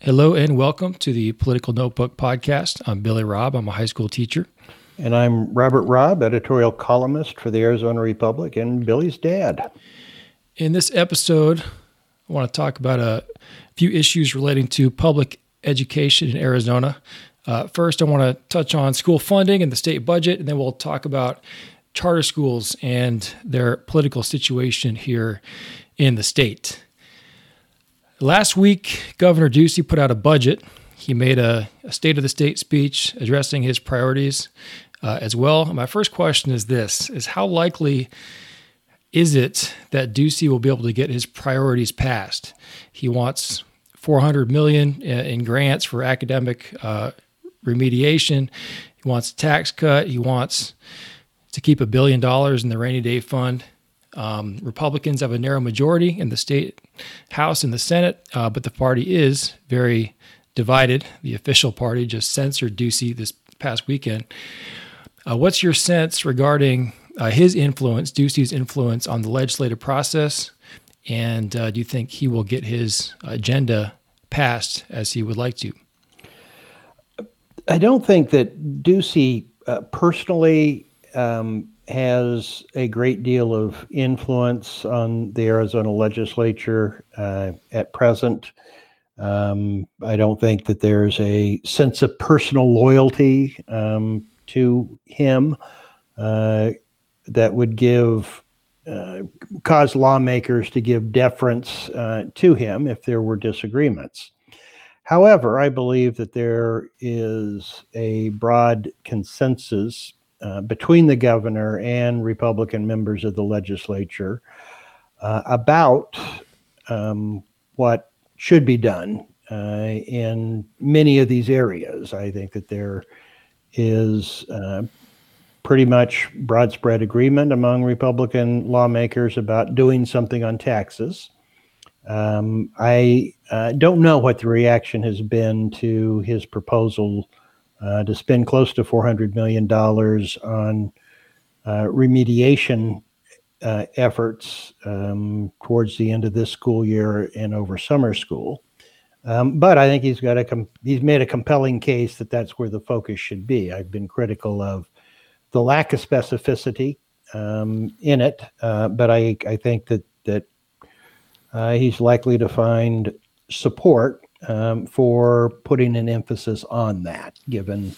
Hello and welcome to the Political Notebook podcast. I'm Billy Robb. I'm a high school teacher. And I'm Robert Robb, editorial columnist for the Arizona Republic and Billy's dad. In this episode, I want to talk about a few issues relating to public education in Arizona. Uh, first, I want to touch on school funding and the state budget, and then we'll talk about charter schools and their political situation here in the state. Last week, Governor Ducey put out a budget. He made a, a State of the State speech addressing his priorities uh, as well. My first question is this: Is how likely is it that Ducey will be able to get his priorities passed? He wants 400 million in grants for academic uh, remediation. He wants a tax cut. He wants to keep a billion dollars in the rainy day fund. Um, Republicans have a narrow majority in the state House and the Senate, uh, but the party is very divided. The official party just censored Ducey this past weekend. Uh, what's your sense regarding uh, his influence, Ducey's influence on the legislative process? And uh, do you think he will get his agenda passed as he would like to? I don't think that Ducey uh, personally um, has a great deal of influence on the Arizona legislature uh, at present. Um, I don't think that there's a sense of personal loyalty um, to him uh, that would give uh, cause lawmakers to give deference uh, to him if there were disagreements. However, I believe that there is a broad consensus uh, between the governor and Republican members of the legislature uh, about um, what should be done uh, in many of these areas. I think that there is uh, pretty much broad spread agreement among Republican lawmakers about doing something on taxes. Um, I uh, don't know what the reaction has been to his proposal uh, to spend close to $400 million on uh, remediation uh, efforts um, towards the end of this school year and over summer school. Um, but I think he's got a com- he's made a compelling case that that's where the focus should be. I've been critical of the lack of specificity um, in it, uh, but I I think that that uh, he's likely to find support um, for putting an emphasis on that, given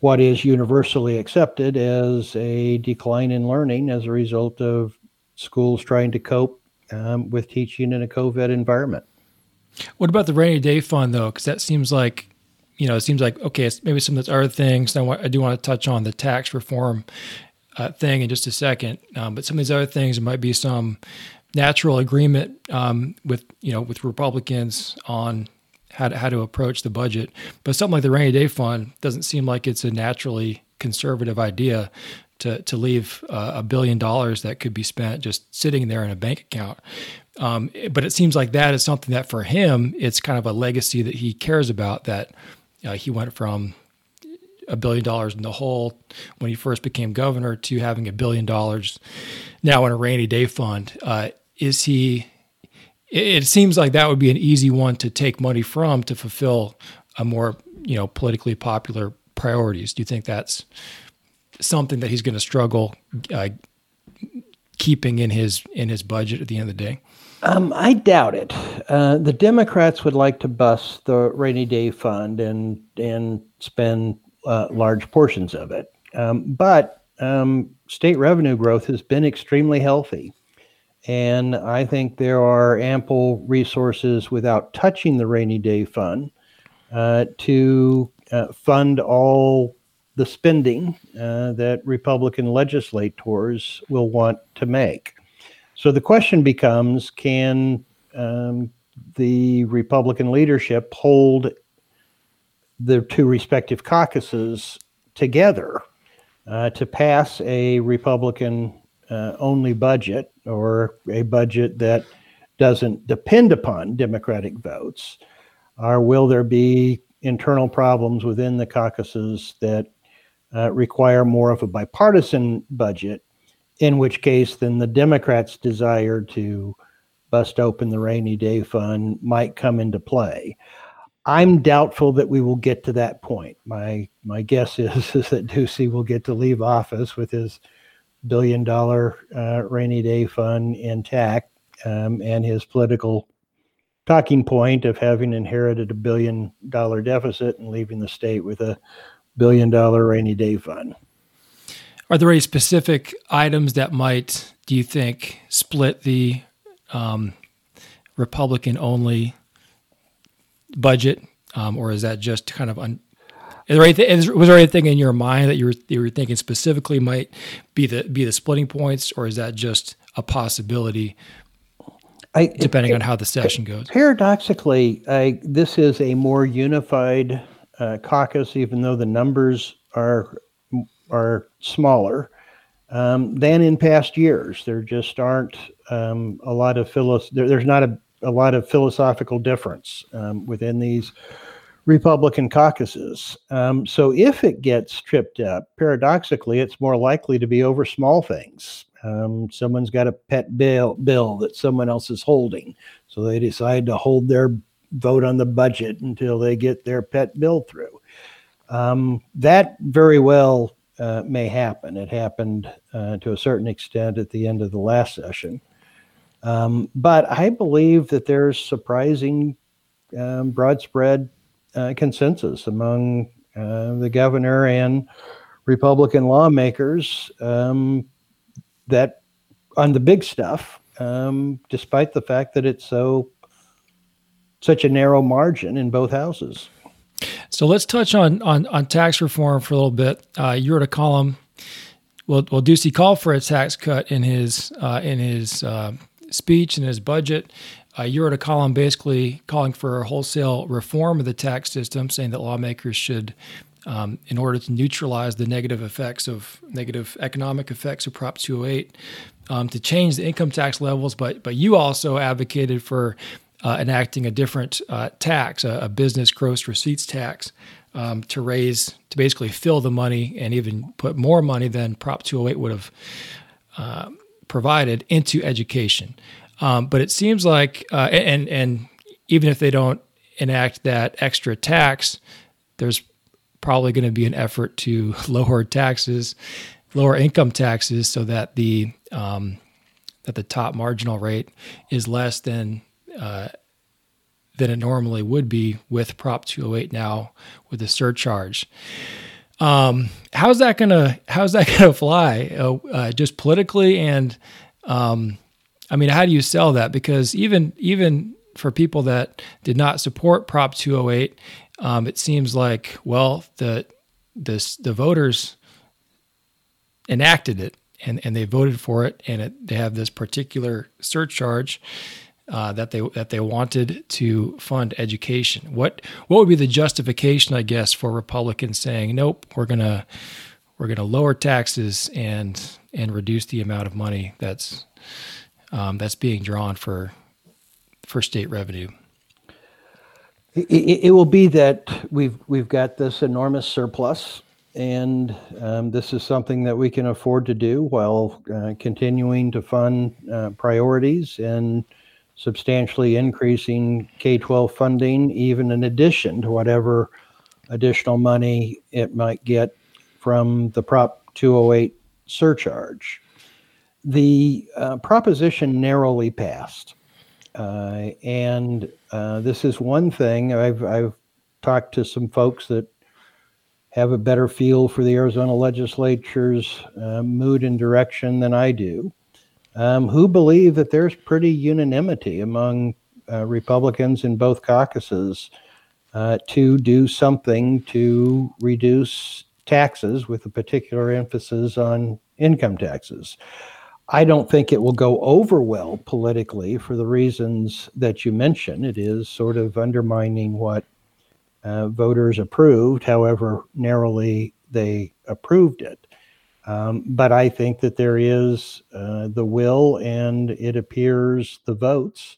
what is universally accepted as a decline in learning as a result of schools trying to cope um, with teaching in a COVID environment. What about the rainy day fund, though? Because that seems like, you know, it seems like, okay, it's maybe some of those other things. I, I do want to touch on the tax reform uh, thing in just a second. Um, but some of these other things, might be some natural agreement um, with you know with Republicans on how to, how to approach the budget. But something like the rainy day fund doesn't seem like it's a naturally conservative idea to to leave uh, a billion dollars that could be spent just sitting there in a bank account. Um, but it seems like that is something that for him it's kind of a legacy that he cares about. That uh, he went from a billion dollars in the hole when he first became governor to having a billion dollars now in a rainy day fund. Uh, is he? It seems like that would be an easy one to take money from to fulfill a more you know politically popular priorities. Do you think that's something that he's going to struggle uh, keeping in his in his budget at the end of the day? Um, I doubt it. Uh, the Democrats would like to bust the rainy day fund and and spend uh, large portions of it, um, but um, state revenue growth has been extremely healthy. And I think there are ample resources without touching the rainy day fund uh, to uh, fund all the spending uh, that Republican legislators will want to make. So the question becomes can um, the Republican leadership hold the two respective caucuses together uh, to pass a Republican uh, only budget or a budget that doesn't depend upon Democratic votes? Or will there be internal problems within the caucuses that uh, require more of a bipartisan budget, in which case, then the Democrats' desire to bust open the rainy day fund might come into play. I'm doubtful that we will get to that point. My my guess is, is that Ducey will get to leave office with his billion dollar uh, rainy day fund intact um, and his political talking point of having inherited a billion dollar deficit and leaving the state with a billion dollar rainy day fund. Are there any specific items that might, do you think, split the um, Republican only budget, um, or is that just kind of un- is there anything, is, was there anything in your mind that you were you were thinking specifically might be the be the splitting points, or is that just a possibility? I, depending it, on how the session goes. Paradoxically, I, this is a more unified uh, caucus, even though the numbers are are smaller um, than in past years. There just aren't um, a lot of philos- there, there's not a, a lot of philosophical difference um, within these Republican caucuses. Um, so if it gets tripped up, paradoxically, it's more likely to be over small things. Um, someone's got a pet bill, bill that someone else is holding, so they decide to hold their vote on the budget until they get their pet bill through. Um, that very well uh, may happen. It happened uh, to a certain extent at the end of the last session. Um, but I believe that there's surprising um, broad spread uh, consensus among uh, the governor and Republican lawmakers um, that on the big stuff, um, despite the fact that it's so such a narrow margin in both houses. So let's touch on on, on tax reform for a little bit. Uh, you wrote a column. Well, well, Ducey called for a tax cut in his uh, in his uh, speech and his budget. Uh, you wrote a column basically calling for a wholesale reform of the tax system, saying that lawmakers should, um, in order to neutralize the negative effects of negative economic effects of Prop 208, um, to change the income tax levels. But but you also advocated for uh, enacting a different uh, tax, a, a, business gross receipts tax, um, to raise to basically fill the money and even put more money than Prop 208 would have uh, provided into education. Um, but it seems like, uh, and and even if they don't enact that extra tax, there's probably going to be an effort to lower taxes, lower income taxes, so that the um, that the top marginal rate is less than uh, than it normally would be with Prop 208 now with the surcharge. Um, how's that gonna How's that gonna fly? Uh, uh, just politically, and um, I mean, how do you sell that? Because even even for people that did not support Prop 208, um, it seems like well the this the voters enacted it and, and they voted for it, and it, they have this particular surcharge. Uh, that they that they wanted to fund education. What what would be the justification, I guess, for Republicans saying, "Nope, we're gonna we're gonna lower taxes and and reduce the amount of money that's um, that's being drawn for for state revenue." It, it, will be that we've we've got this enormous surplus, and um, this is something that we can afford to do while uh, continuing to fund uh, priorities and substantially increasing K 12 funding, even in addition to whatever additional money it might get from the Prop 208 surcharge. The uh, proposition narrowly passed. Uh, and uh, this is one thing I've, I've talked to some folks that have a better feel for the Arizona legislature's uh, mood and direction than I do um, who believe that there's pretty unanimity among uh, Republicans in both caucuses uh, to do something to reduce taxes with a particular emphasis on income taxes. I don't think it will go over well politically for the reasons that you mentioned. It is sort of undermining what uh, voters approved, however narrowly they approved it. Um, but I think that there is uh, the will and it appears the votes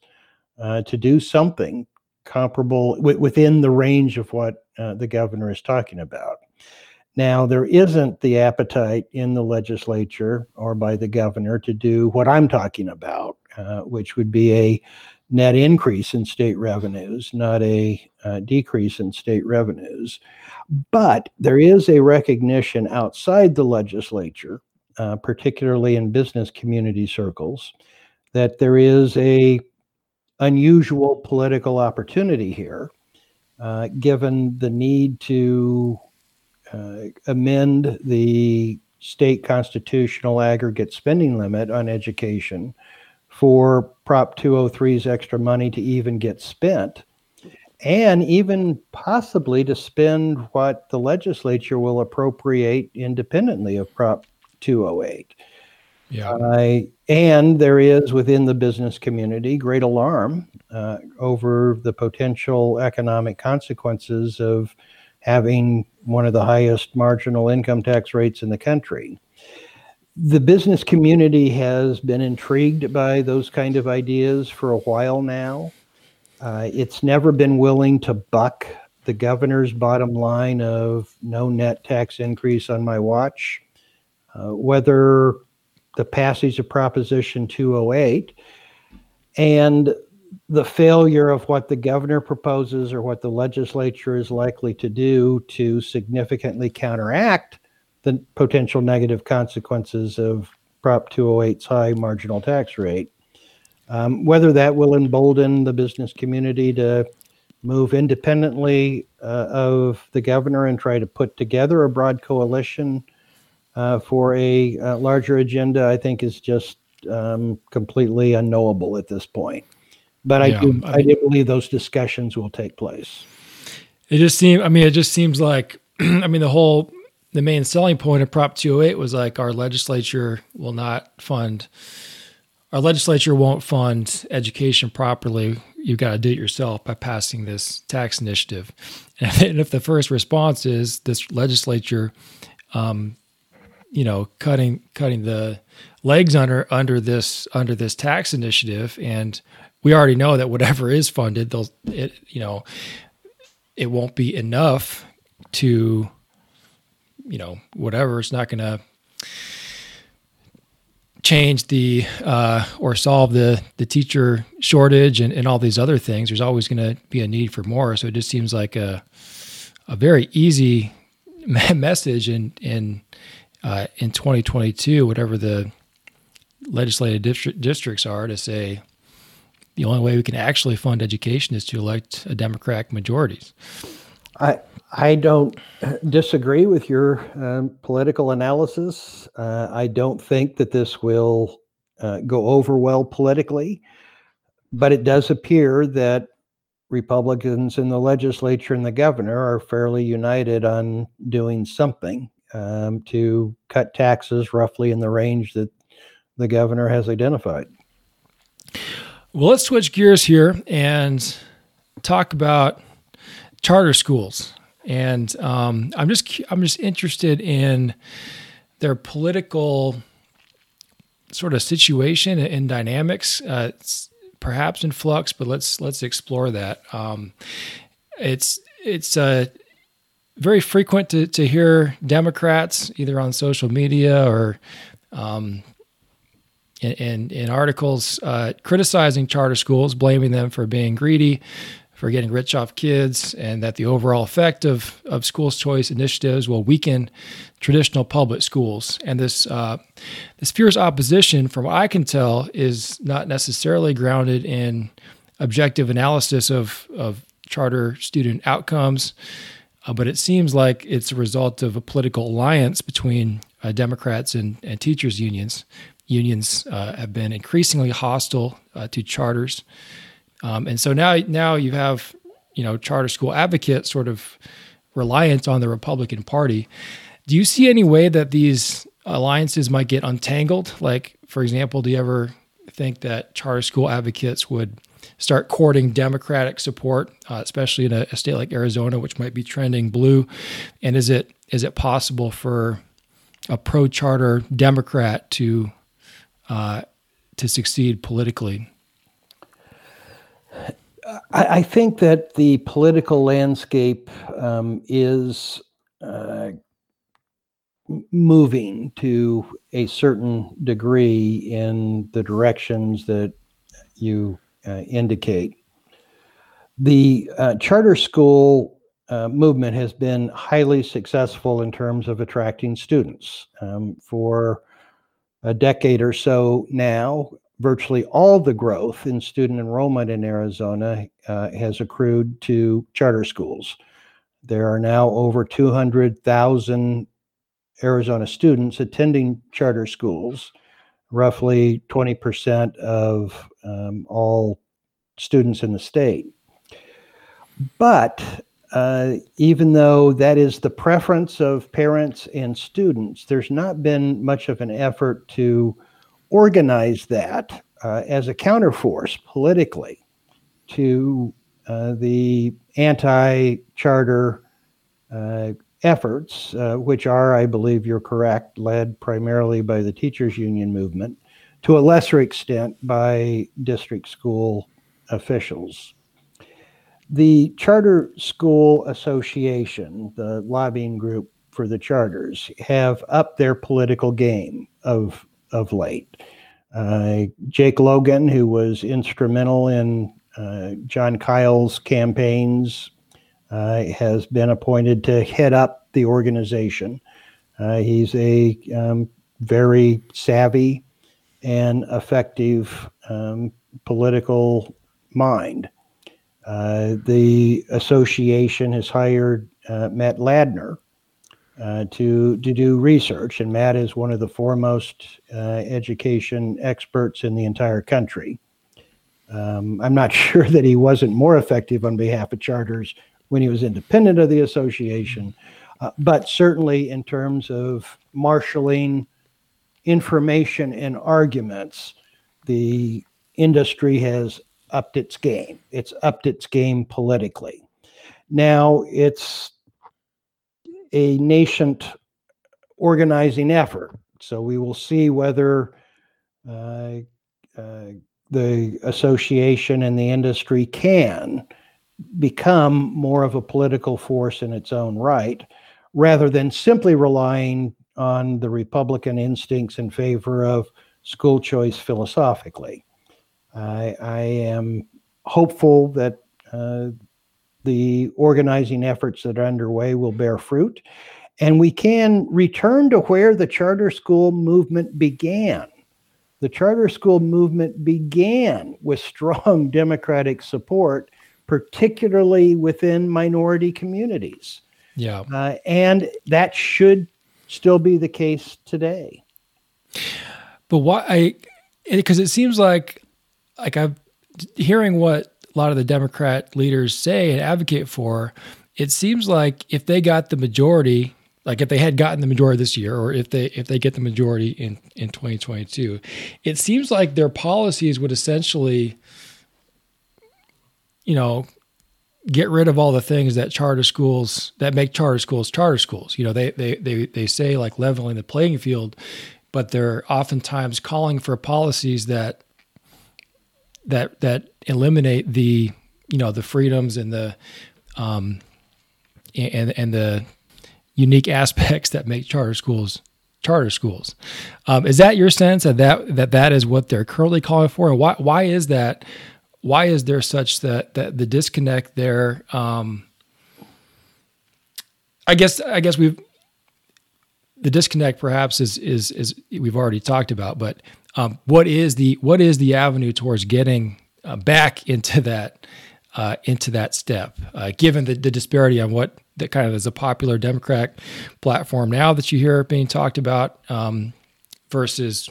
uh, to do something comparable w- within the range of what uh, the governor is talking about. Now, there isn't the appetite in the legislature or by the governor to do what I'm talking about, uh, which would be a net increase in state revenues, not a uh, decrease in state revenues. But there is a recognition outside the legislature, uh, particularly in business community circles, that there is a unusual political opportunity here, uh, given the need to amend the state constitutional aggregate spending limit on education for Prop 203's extra money to even get spent, and even possibly to spend what the legislature will appropriate independently of Prop 208. Yeah. Uh, and there is within the business community great alarm uh, over the potential economic consequences of having one of the highest marginal income tax rates in the country. The business community has been intrigued by those kind of ideas for a while now. Uh, it's never been willing to buck the governor's bottom line of no net tax increase on my watch. Uh, whether the passage of Proposition 208 and the failure of what the governor proposes or what the legislature is likely to do to significantly counteract the potential negative consequences of Prop 208's high marginal tax rate. Um, whether that will embolden the business community to move independently uh, of the governor and try to put together a broad coalition uh, for a, a, larger agenda, I think is just um, completely unknowable at this point. But I yeah, do, I, I do believe those discussions will take place. It just seems. I mean, it just seems like. I mean, the whole the main selling point of Prop 208 was like our legislature will not fund. Our legislature won't fund education properly. You've got to do it yourself by passing this tax initiative. And if the first response is this legislature um, you know cutting cutting the legs under under this under this tax initiative and we already know that whatever is funded they'll it you know it won't be enough to you know whatever it's not going to change the uh, or solve the the teacher shortage and, and all these other things. There's always going to be a need for more. So it just seems like a a very easy message and and uh, in 2022, whatever the legislative district, districts are, to say the only way we can actually fund education is to elect a Democratic majorities. I I don't disagree with your um, political analysis. Uh, I don't think that this will uh, go over well politically, but it does appear that Republicans in the legislature and the governor are fairly united on doing something um, to cut taxes roughly in the range that the governor has identified. Well, let's switch gears here and talk about charter schools. And um, I'm just I'm just interested in their political sort of situation and dynamics. Uh, perhaps in flux, but let's let's explore that. Um, it's it's a very frequent to, to hear Democrats either on social media or um, in, in, in, articles uh, criticizing charter schools, blaming them for being greedy, for getting rich off kids, and that the overall effect of, of schools' choice initiatives will weaken traditional public schools. And this uh, this fierce opposition, from what I can tell, is not necessarily grounded in objective analysis of, of charter student outcomes. Uh, but it seems like it's a result of a political alliance between uh, Democrats and, and, teachers' unions. Unions uh, have been increasingly hostile uh, to charters, um, and so now now you have you know charter school advocates sort of reliant on the Republican Party. Do you see any way that these alliances might get untangled? Like, for example, do you ever think that charter school advocates would start courting Democratic support, uh, especially in a, a, state like Arizona, which might be trending blue? And is it is it possible for a pro charter Democrat to uh, to succeed politically? I, I, think that the political landscape um, is uh, moving to a certain degree in the directions that you uh, indicate. The uh, charter school uh, movement has been highly successful in terms of attracting students. Um, for a decade or so now, virtually all the growth in student enrollment in Arizona uh, has accrued to charter schools. There are now over 200,000 Arizona students attending charter schools, roughly 20% of um, all students in the state. But uh, even though that is the preference of parents and students, there's not been much of an effort to organize that uh, as a counterforce politically to uh, the anti charter uh, efforts, uh, which are, I believe you're correct, led primarily by the teachers' union movement, to a lesser extent by district school officials. The Charter School Association, the lobbying group for the charters, have upped their political game of, of late. Uh, Jake Logan, who was instrumental in uh, Jon Kyl's campaigns, uh, has been appointed to head up the organization. Uh, he's a um, very savvy and effective um, political mind. Uh, the association has hired uh, Matt Ladner uh, to to do research, and Matt is one of the foremost uh, education experts in the entire country. Um, I'm not sure that he wasn't more effective on behalf of charters when he was independent of the association, uh, but certainly in terms of marshaling information and arguments, the industry has upped its game. It's upped its game politically. Now it's a nascent organizing effort. So we will see whether uh, uh, the association and the industry can become more of a political force in its own right rather than simply relying on the Republican instincts in favor of school choice philosophically. I, I am hopeful that uh, the organizing efforts that are underway will bear fruit and we can return to where the charter school movement began. The charter school movement began with strong Democratic support, particularly within minority communities. Yeah. Uh, and that should still be the case today. But why I because it seems like like I'm hearing what a lot of the Democrat leaders say and advocate for, it seems like if they got the majority, like if they had gotten the majority this year, or if they if they get the majority in in 2022, it seems like their policies would essentially, you know, get rid of all the things that charter schools that make charter schools charter schools. You know, they they they they say like leveling the playing field, but they're oftentimes calling for policies that that that eliminate the you know the freedoms and the um, and and the unique aspects that make charter schools charter schools. Um, is that your sense that, that that that is what they're currently calling for, and why why is that? Why is there such that that the disconnect there? Um, I guess I guess we've the disconnect perhaps is is is we've already talked about, but um, what is the what is the avenue towards getting uh, back into that uh, into that step, uh, given the, the disparity on what that kind of is a popular Democrat platform now that you hear being talked about um, versus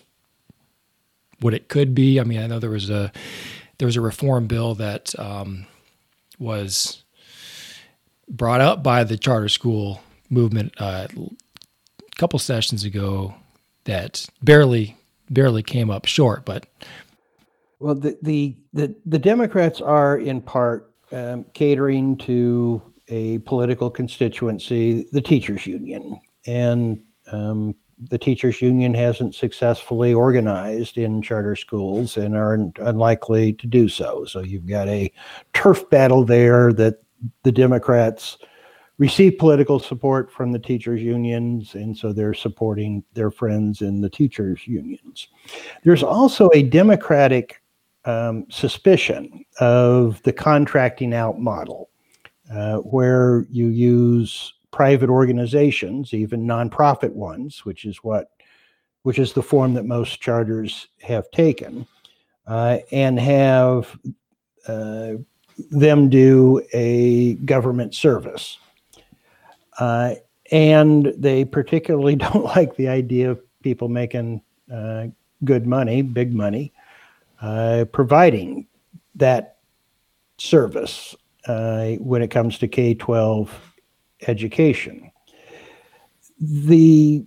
what it could be. I mean, I know there was a there was a reform bill that um, was brought up by the charter school movement uh, a couple sessions ago that barely barely came up short, but well, the the the, the Democrats are in part um, catering to a political constituency, the teachers union, and um, the teachers union hasn't successfully organized in charter schools and are unlikely to do so. So you've got a turf battle there that the Democrats receive political support from the teachers unions and so they're supporting their friends in the teachers unions there's also a democratic um, suspicion of the contracting out model, uh, where you use private organizations, even nonprofit ones, which is what which is the form that most charters have taken, uh, and have uh, them do a government service. Uh, and they particularly don't like the idea of people making uh, good money, big money, uh, providing that service uh, when it comes to K 12 education. The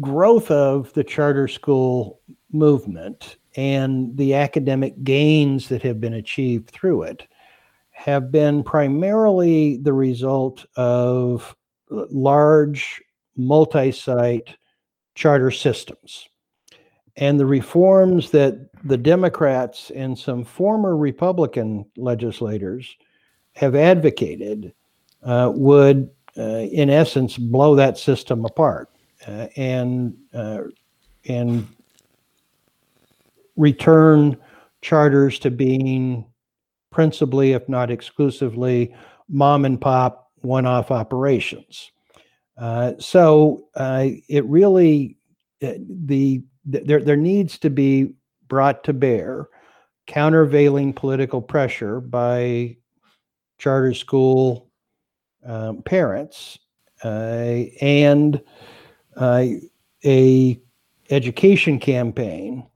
growth of the charter school movement and the academic gains that have been achieved through it have been primarily the result of large multi site charter systems. And the reforms that the Democrats and some former Republican legislators have advocated uh, would, uh, in essence, blow that system apart uh, and uh, and return charters to being principally, if not exclusively, mom and pop one-off operations. Uh, so uh, it really uh, the, the there there needs to be brought to bear countervailing political pressure by charter school um, parents uh, and uh, a education campaign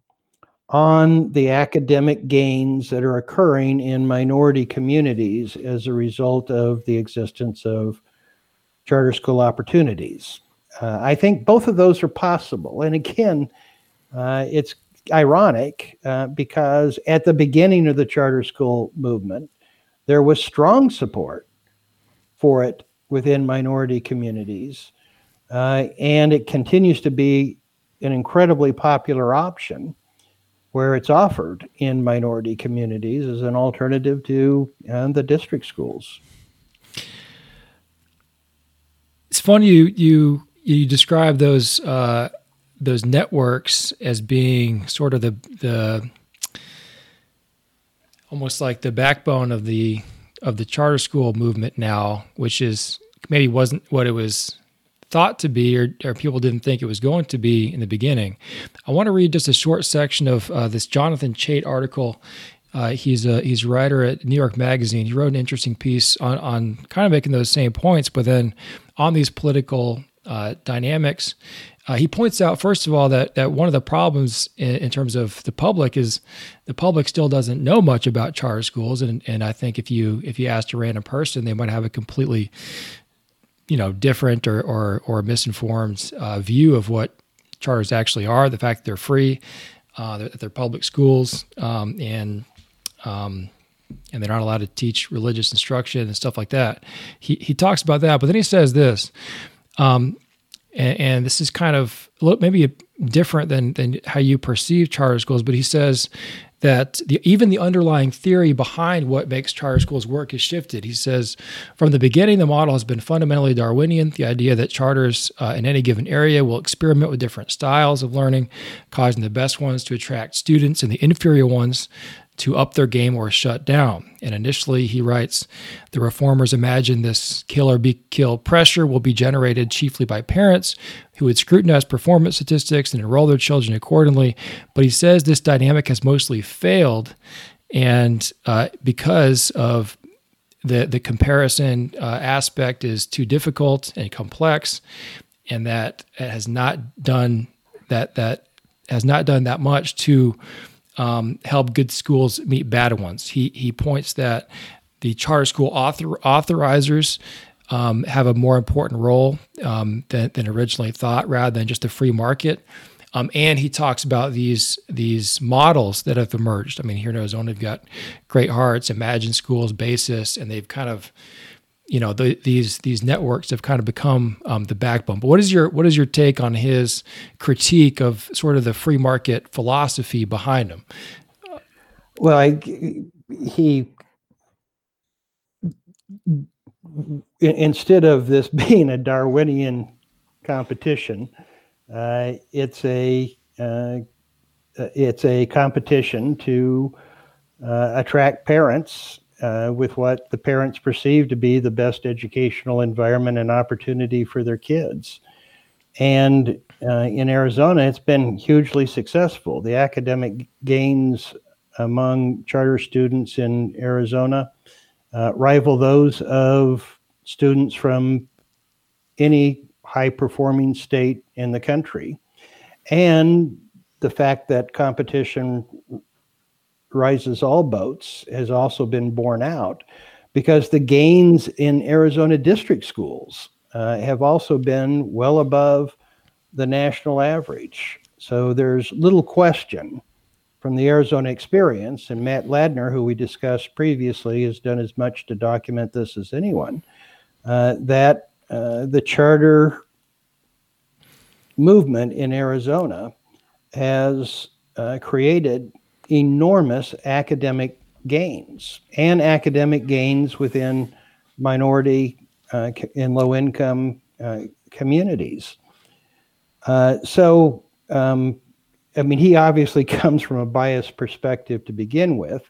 on the academic gains that are occurring in minority communities as a result of the existence of charter school opportunities. Uh, I think both of those are possible. And again, uh, it's ironic uh, because at the beginning of the charter school movement, there was strong support for it within minority communities. Uh, and it continues to be an incredibly popular option where it's offered in minority communities as an alternative to uh, the district schools. It's funny you you you describe those uh, those networks as being sort of the the almost like the backbone of the of the charter school movement now, which is maybe wasn't what it was thought to be, or, or, people didn't think it was going to be in the beginning. I want to read just a short section of uh, this Jonathan Chait article. Uh, he's a he's a writer at New York Magazine. He wrote an interesting piece on on kind of making those same points, but then on these political uh, dynamics. Uh, he points out, first of all, that that one of the problems in, in, terms of the public is the public still doesn't know much about charter schools, and and I think if you if you asked a random person, they might have a completely you know different or or, or misinformed uh, view of what charters actually are. The fact that they're free, uh, that they're public schools, um, and um, and they're not allowed to teach religious instruction and stuff like that. He he talks about that, but then he says this, um, and, and, this is kind of maybe different than than how you perceive charter schools. But he says that the, even the underlying theory behind what makes charter schools work has shifted. He says, from the beginning, the model has been fundamentally Darwinian, the idea that charters uh, in any given area will experiment with different styles of learning, causing the best ones to attract students and the inferior ones to up their game or shut down. And initially, he writes, the reformers imagined this kill or be killed pressure will be generated chiefly by parents who would scrutinize performance statistics and enroll their children accordingly. But he says this dynamic has mostly failed, and uh, because of the the comparison uh, aspect is too difficult and complex, and that it has not done that that has not done that much to um, help good schools meet bad ones. He he points that the charter school author, authorizers um, have a more important role um, than, than originally thought, rather than just a free market. Um, and he talks about these these models that have emerged. I mean, here in Arizona, we've got Great Hearts, Imagine Schools, Basis, and they've kind of you know the, these these networks have kind of become um, the backbone. But what is your what is your take on his critique of sort of the free market philosophy behind him? Well, I, he instead of this being a Darwinian competition, uh, it's a uh, it's a competition to uh, attract parents uh, with what the parents perceive to be the best educational environment and opportunity for their kids. And uh, in Arizona, it's been hugely successful. The academic gains among charter students in Arizona uh, rival those of students from any high performing state in the country. And the fact that competition rises all boats has also been borne out because the gains in Arizona district schools uh, have also been well above the national average. So there's little question from the Arizona experience, and Matt Ladner, who we discussed previously, has done as much to document this as anyone, uh, that uh, the charter movement in Arizona has uh, created enormous academic gains and academic gains within minority uh, and low income uh, communities. Uh, so, um, I mean, he obviously comes from a biased perspective to begin with.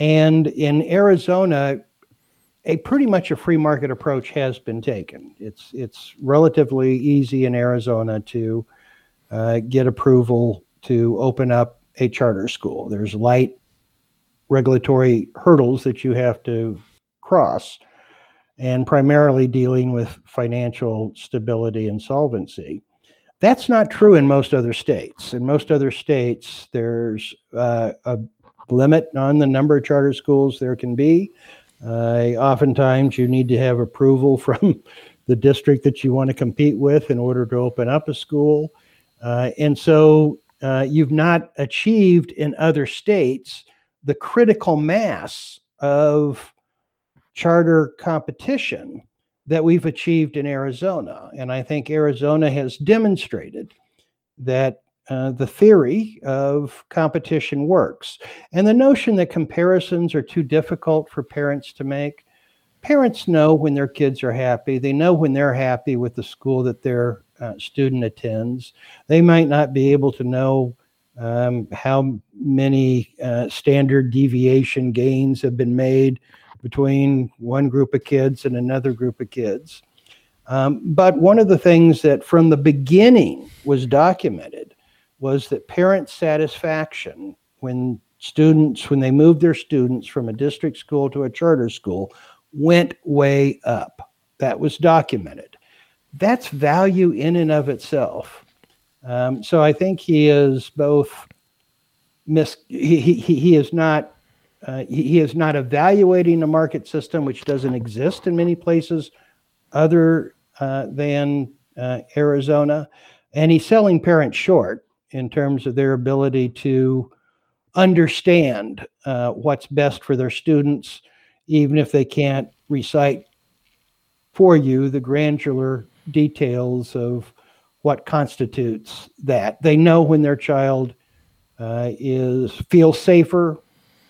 And in Arizona, a pretty much a free market approach has been taken. It's it's relatively easy in Arizona to uh, get approval to open up a charter school. There's light regulatory hurdles that you have to cross, and primarily dealing with financial stability and solvency. That's not true in most other states. In most other states, there's uh, a limit on the number of charter schools there can be. Uh, oftentimes, you need to have approval from the district that you want to compete with in order to open up a school. Uh, and so uh, you've not achieved in other states the critical mass of charter competition that we've achieved in Arizona. And I think Arizona has demonstrated that uh, the theory of competition works. And the notion that comparisons are too difficult for parents to make, parents know when their kids are happy. They know when they're happy with the school that their uh, student attends. They might not be able to know um, how many uh, standard deviation gains have been made between one group of kids and another group of kids. Um, but one of the things that from the beginning was documented was that parent satisfaction when students, when they moved their students from a district school to a charter school, went way up. That was documented. That's value in and of itself. Um, so I think he is both mis- he, he, he is not uh, he, he is not evaluating a market system which doesn't exist in many places other uh, than uh, Arizona, and he's selling parents short in terms of their ability to understand uh, what's best for their students, even if they can't recite for you the granular details of what constitutes that. They know when their child uh, is feels safer,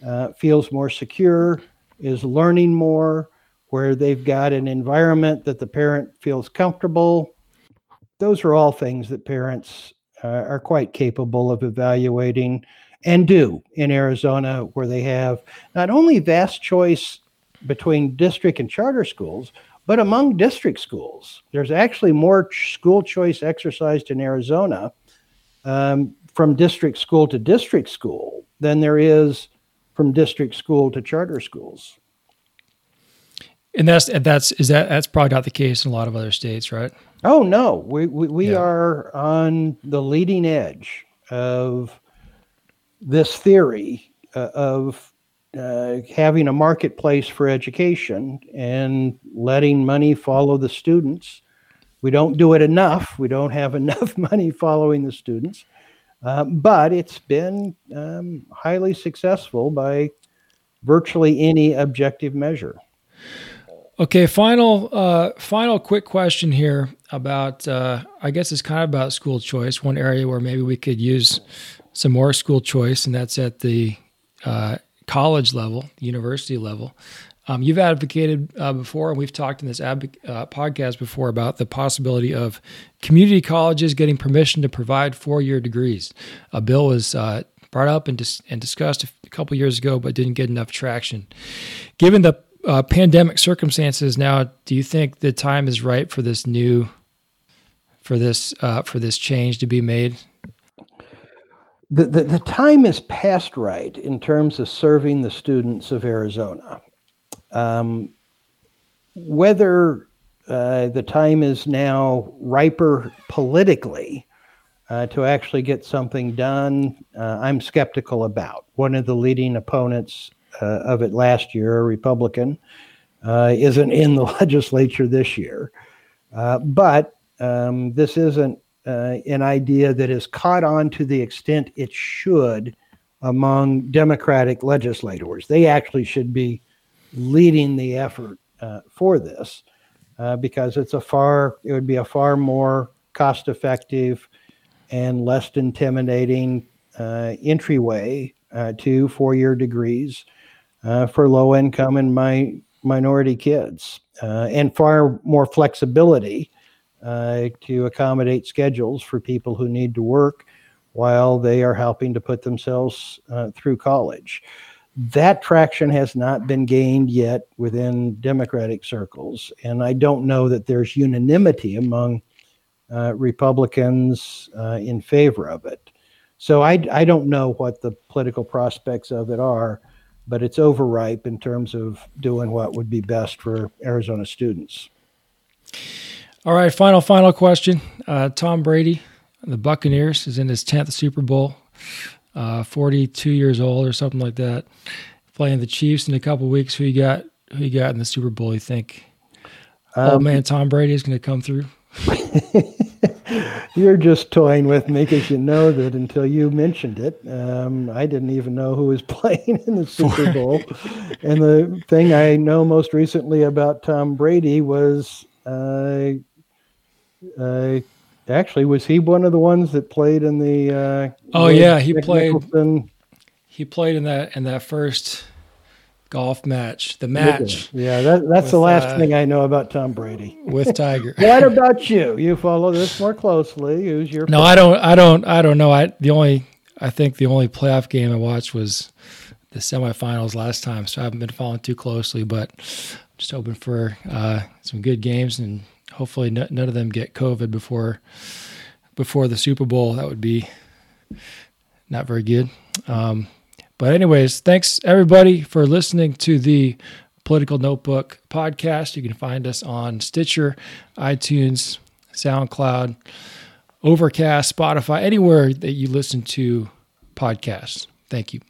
uh, feels more secure, is learning more, where they've got an environment that the parent feels comfortable. Those are all things that parents uh, are quite capable of evaluating and do in Arizona, where they have not only vast choice between district and charter schools, but among district schools. There's actually more school choice exercised in Arizona um, from district school to district school than there is from district school to charter schools. And that's that's is that that's probably not the case in a lot of other states, right? Oh no, we we, we yeah. are on the leading edge of this theory uh, of uh, having a marketplace for education and letting money follow the students. We don't do it enough. We don't have enough money following the students, uh, but it's been um, highly successful by virtually any objective measure. Okay, final uh, final quick question here about uh, I guess it's kind of about school choice. One area where maybe we could use some more school choice, and that's at the uh, college level, university level. Um, you've advocated uh, before, and we've talked in this ab- uh, podcast before about the possibility of community colleges getting permission to provide four year degrees. A bill was uh, brought up and dis- and discussed a couple years ago, but didn't get enough traction. Given the uh, pandemic circumstances now, do you think the time is right for this new for this uh, for this change to be made? The, the, the time is past right in terms of serving the students of Arizona. Um, whether uh, the time is now riper politically uh, to actually get something done, uh, I'm skeptical about. One of the leading opponents uh, of it last year, a Republican, uh, isn't in the legislature this year. Uh, but um, this isn't an idea that has caught on to the extent it should among Democratic legislators. They actually should be leading the effort for this. Uh, because it's a far it would be a far more cost effective and less intimidating uh, entryway uh, to four year degrees uh, for low income and my minority kids uh, and far more flexibility to accommodate schedules for people who need to work while they are helping to put themselves through college that traction has not been gained yet within Democratic circles. And I don't know that there's unanimity among uh, Republicans uh, in favor of it. So I, I don't know what the political prospects of it are, but it's overripe in terms of doing what would be best for Arizona students. All right, final, final question. Uh, Tom Brady, the Buccaneers, is in his 10th Super Bowl uh, 42 years old or something like that, playing the Chiefs in a couple weeks. Who you got? Who you got in the Super Bowl? You think? Um, old man Tom Brady is going to come through. You're just toying with me because you know that until you mentioned it, um, I didn't even know who was playing in the Super Bowl. and the thing I know most recently about Tom Brady was uh, uh, Actually, was he one of the ones that played in the? Uh, oh yeah, he played. Mickelson? He played in that in that first golf match. The match. Yeah, that, that's with, the last uh, thing I know about Tom Brady with Tiger. what about you? You follow this more closely. Who's your? No, I don't. I don't. I don't know. I the only. I think the only playoff game I watched was the semifinals last time, so I haven't been following too closely. But just hoping for uh, some good games and hopefully n- none of them get COVID before before the Super Bowl. That would be not very good. Um, but anyways, thanks everybody for listening to the Political Notebook podcast. You can find us on Stitcher, iTunes, SoundCloud, Overcast, Spotify, anywhere that you listen to podcasts. Thank you.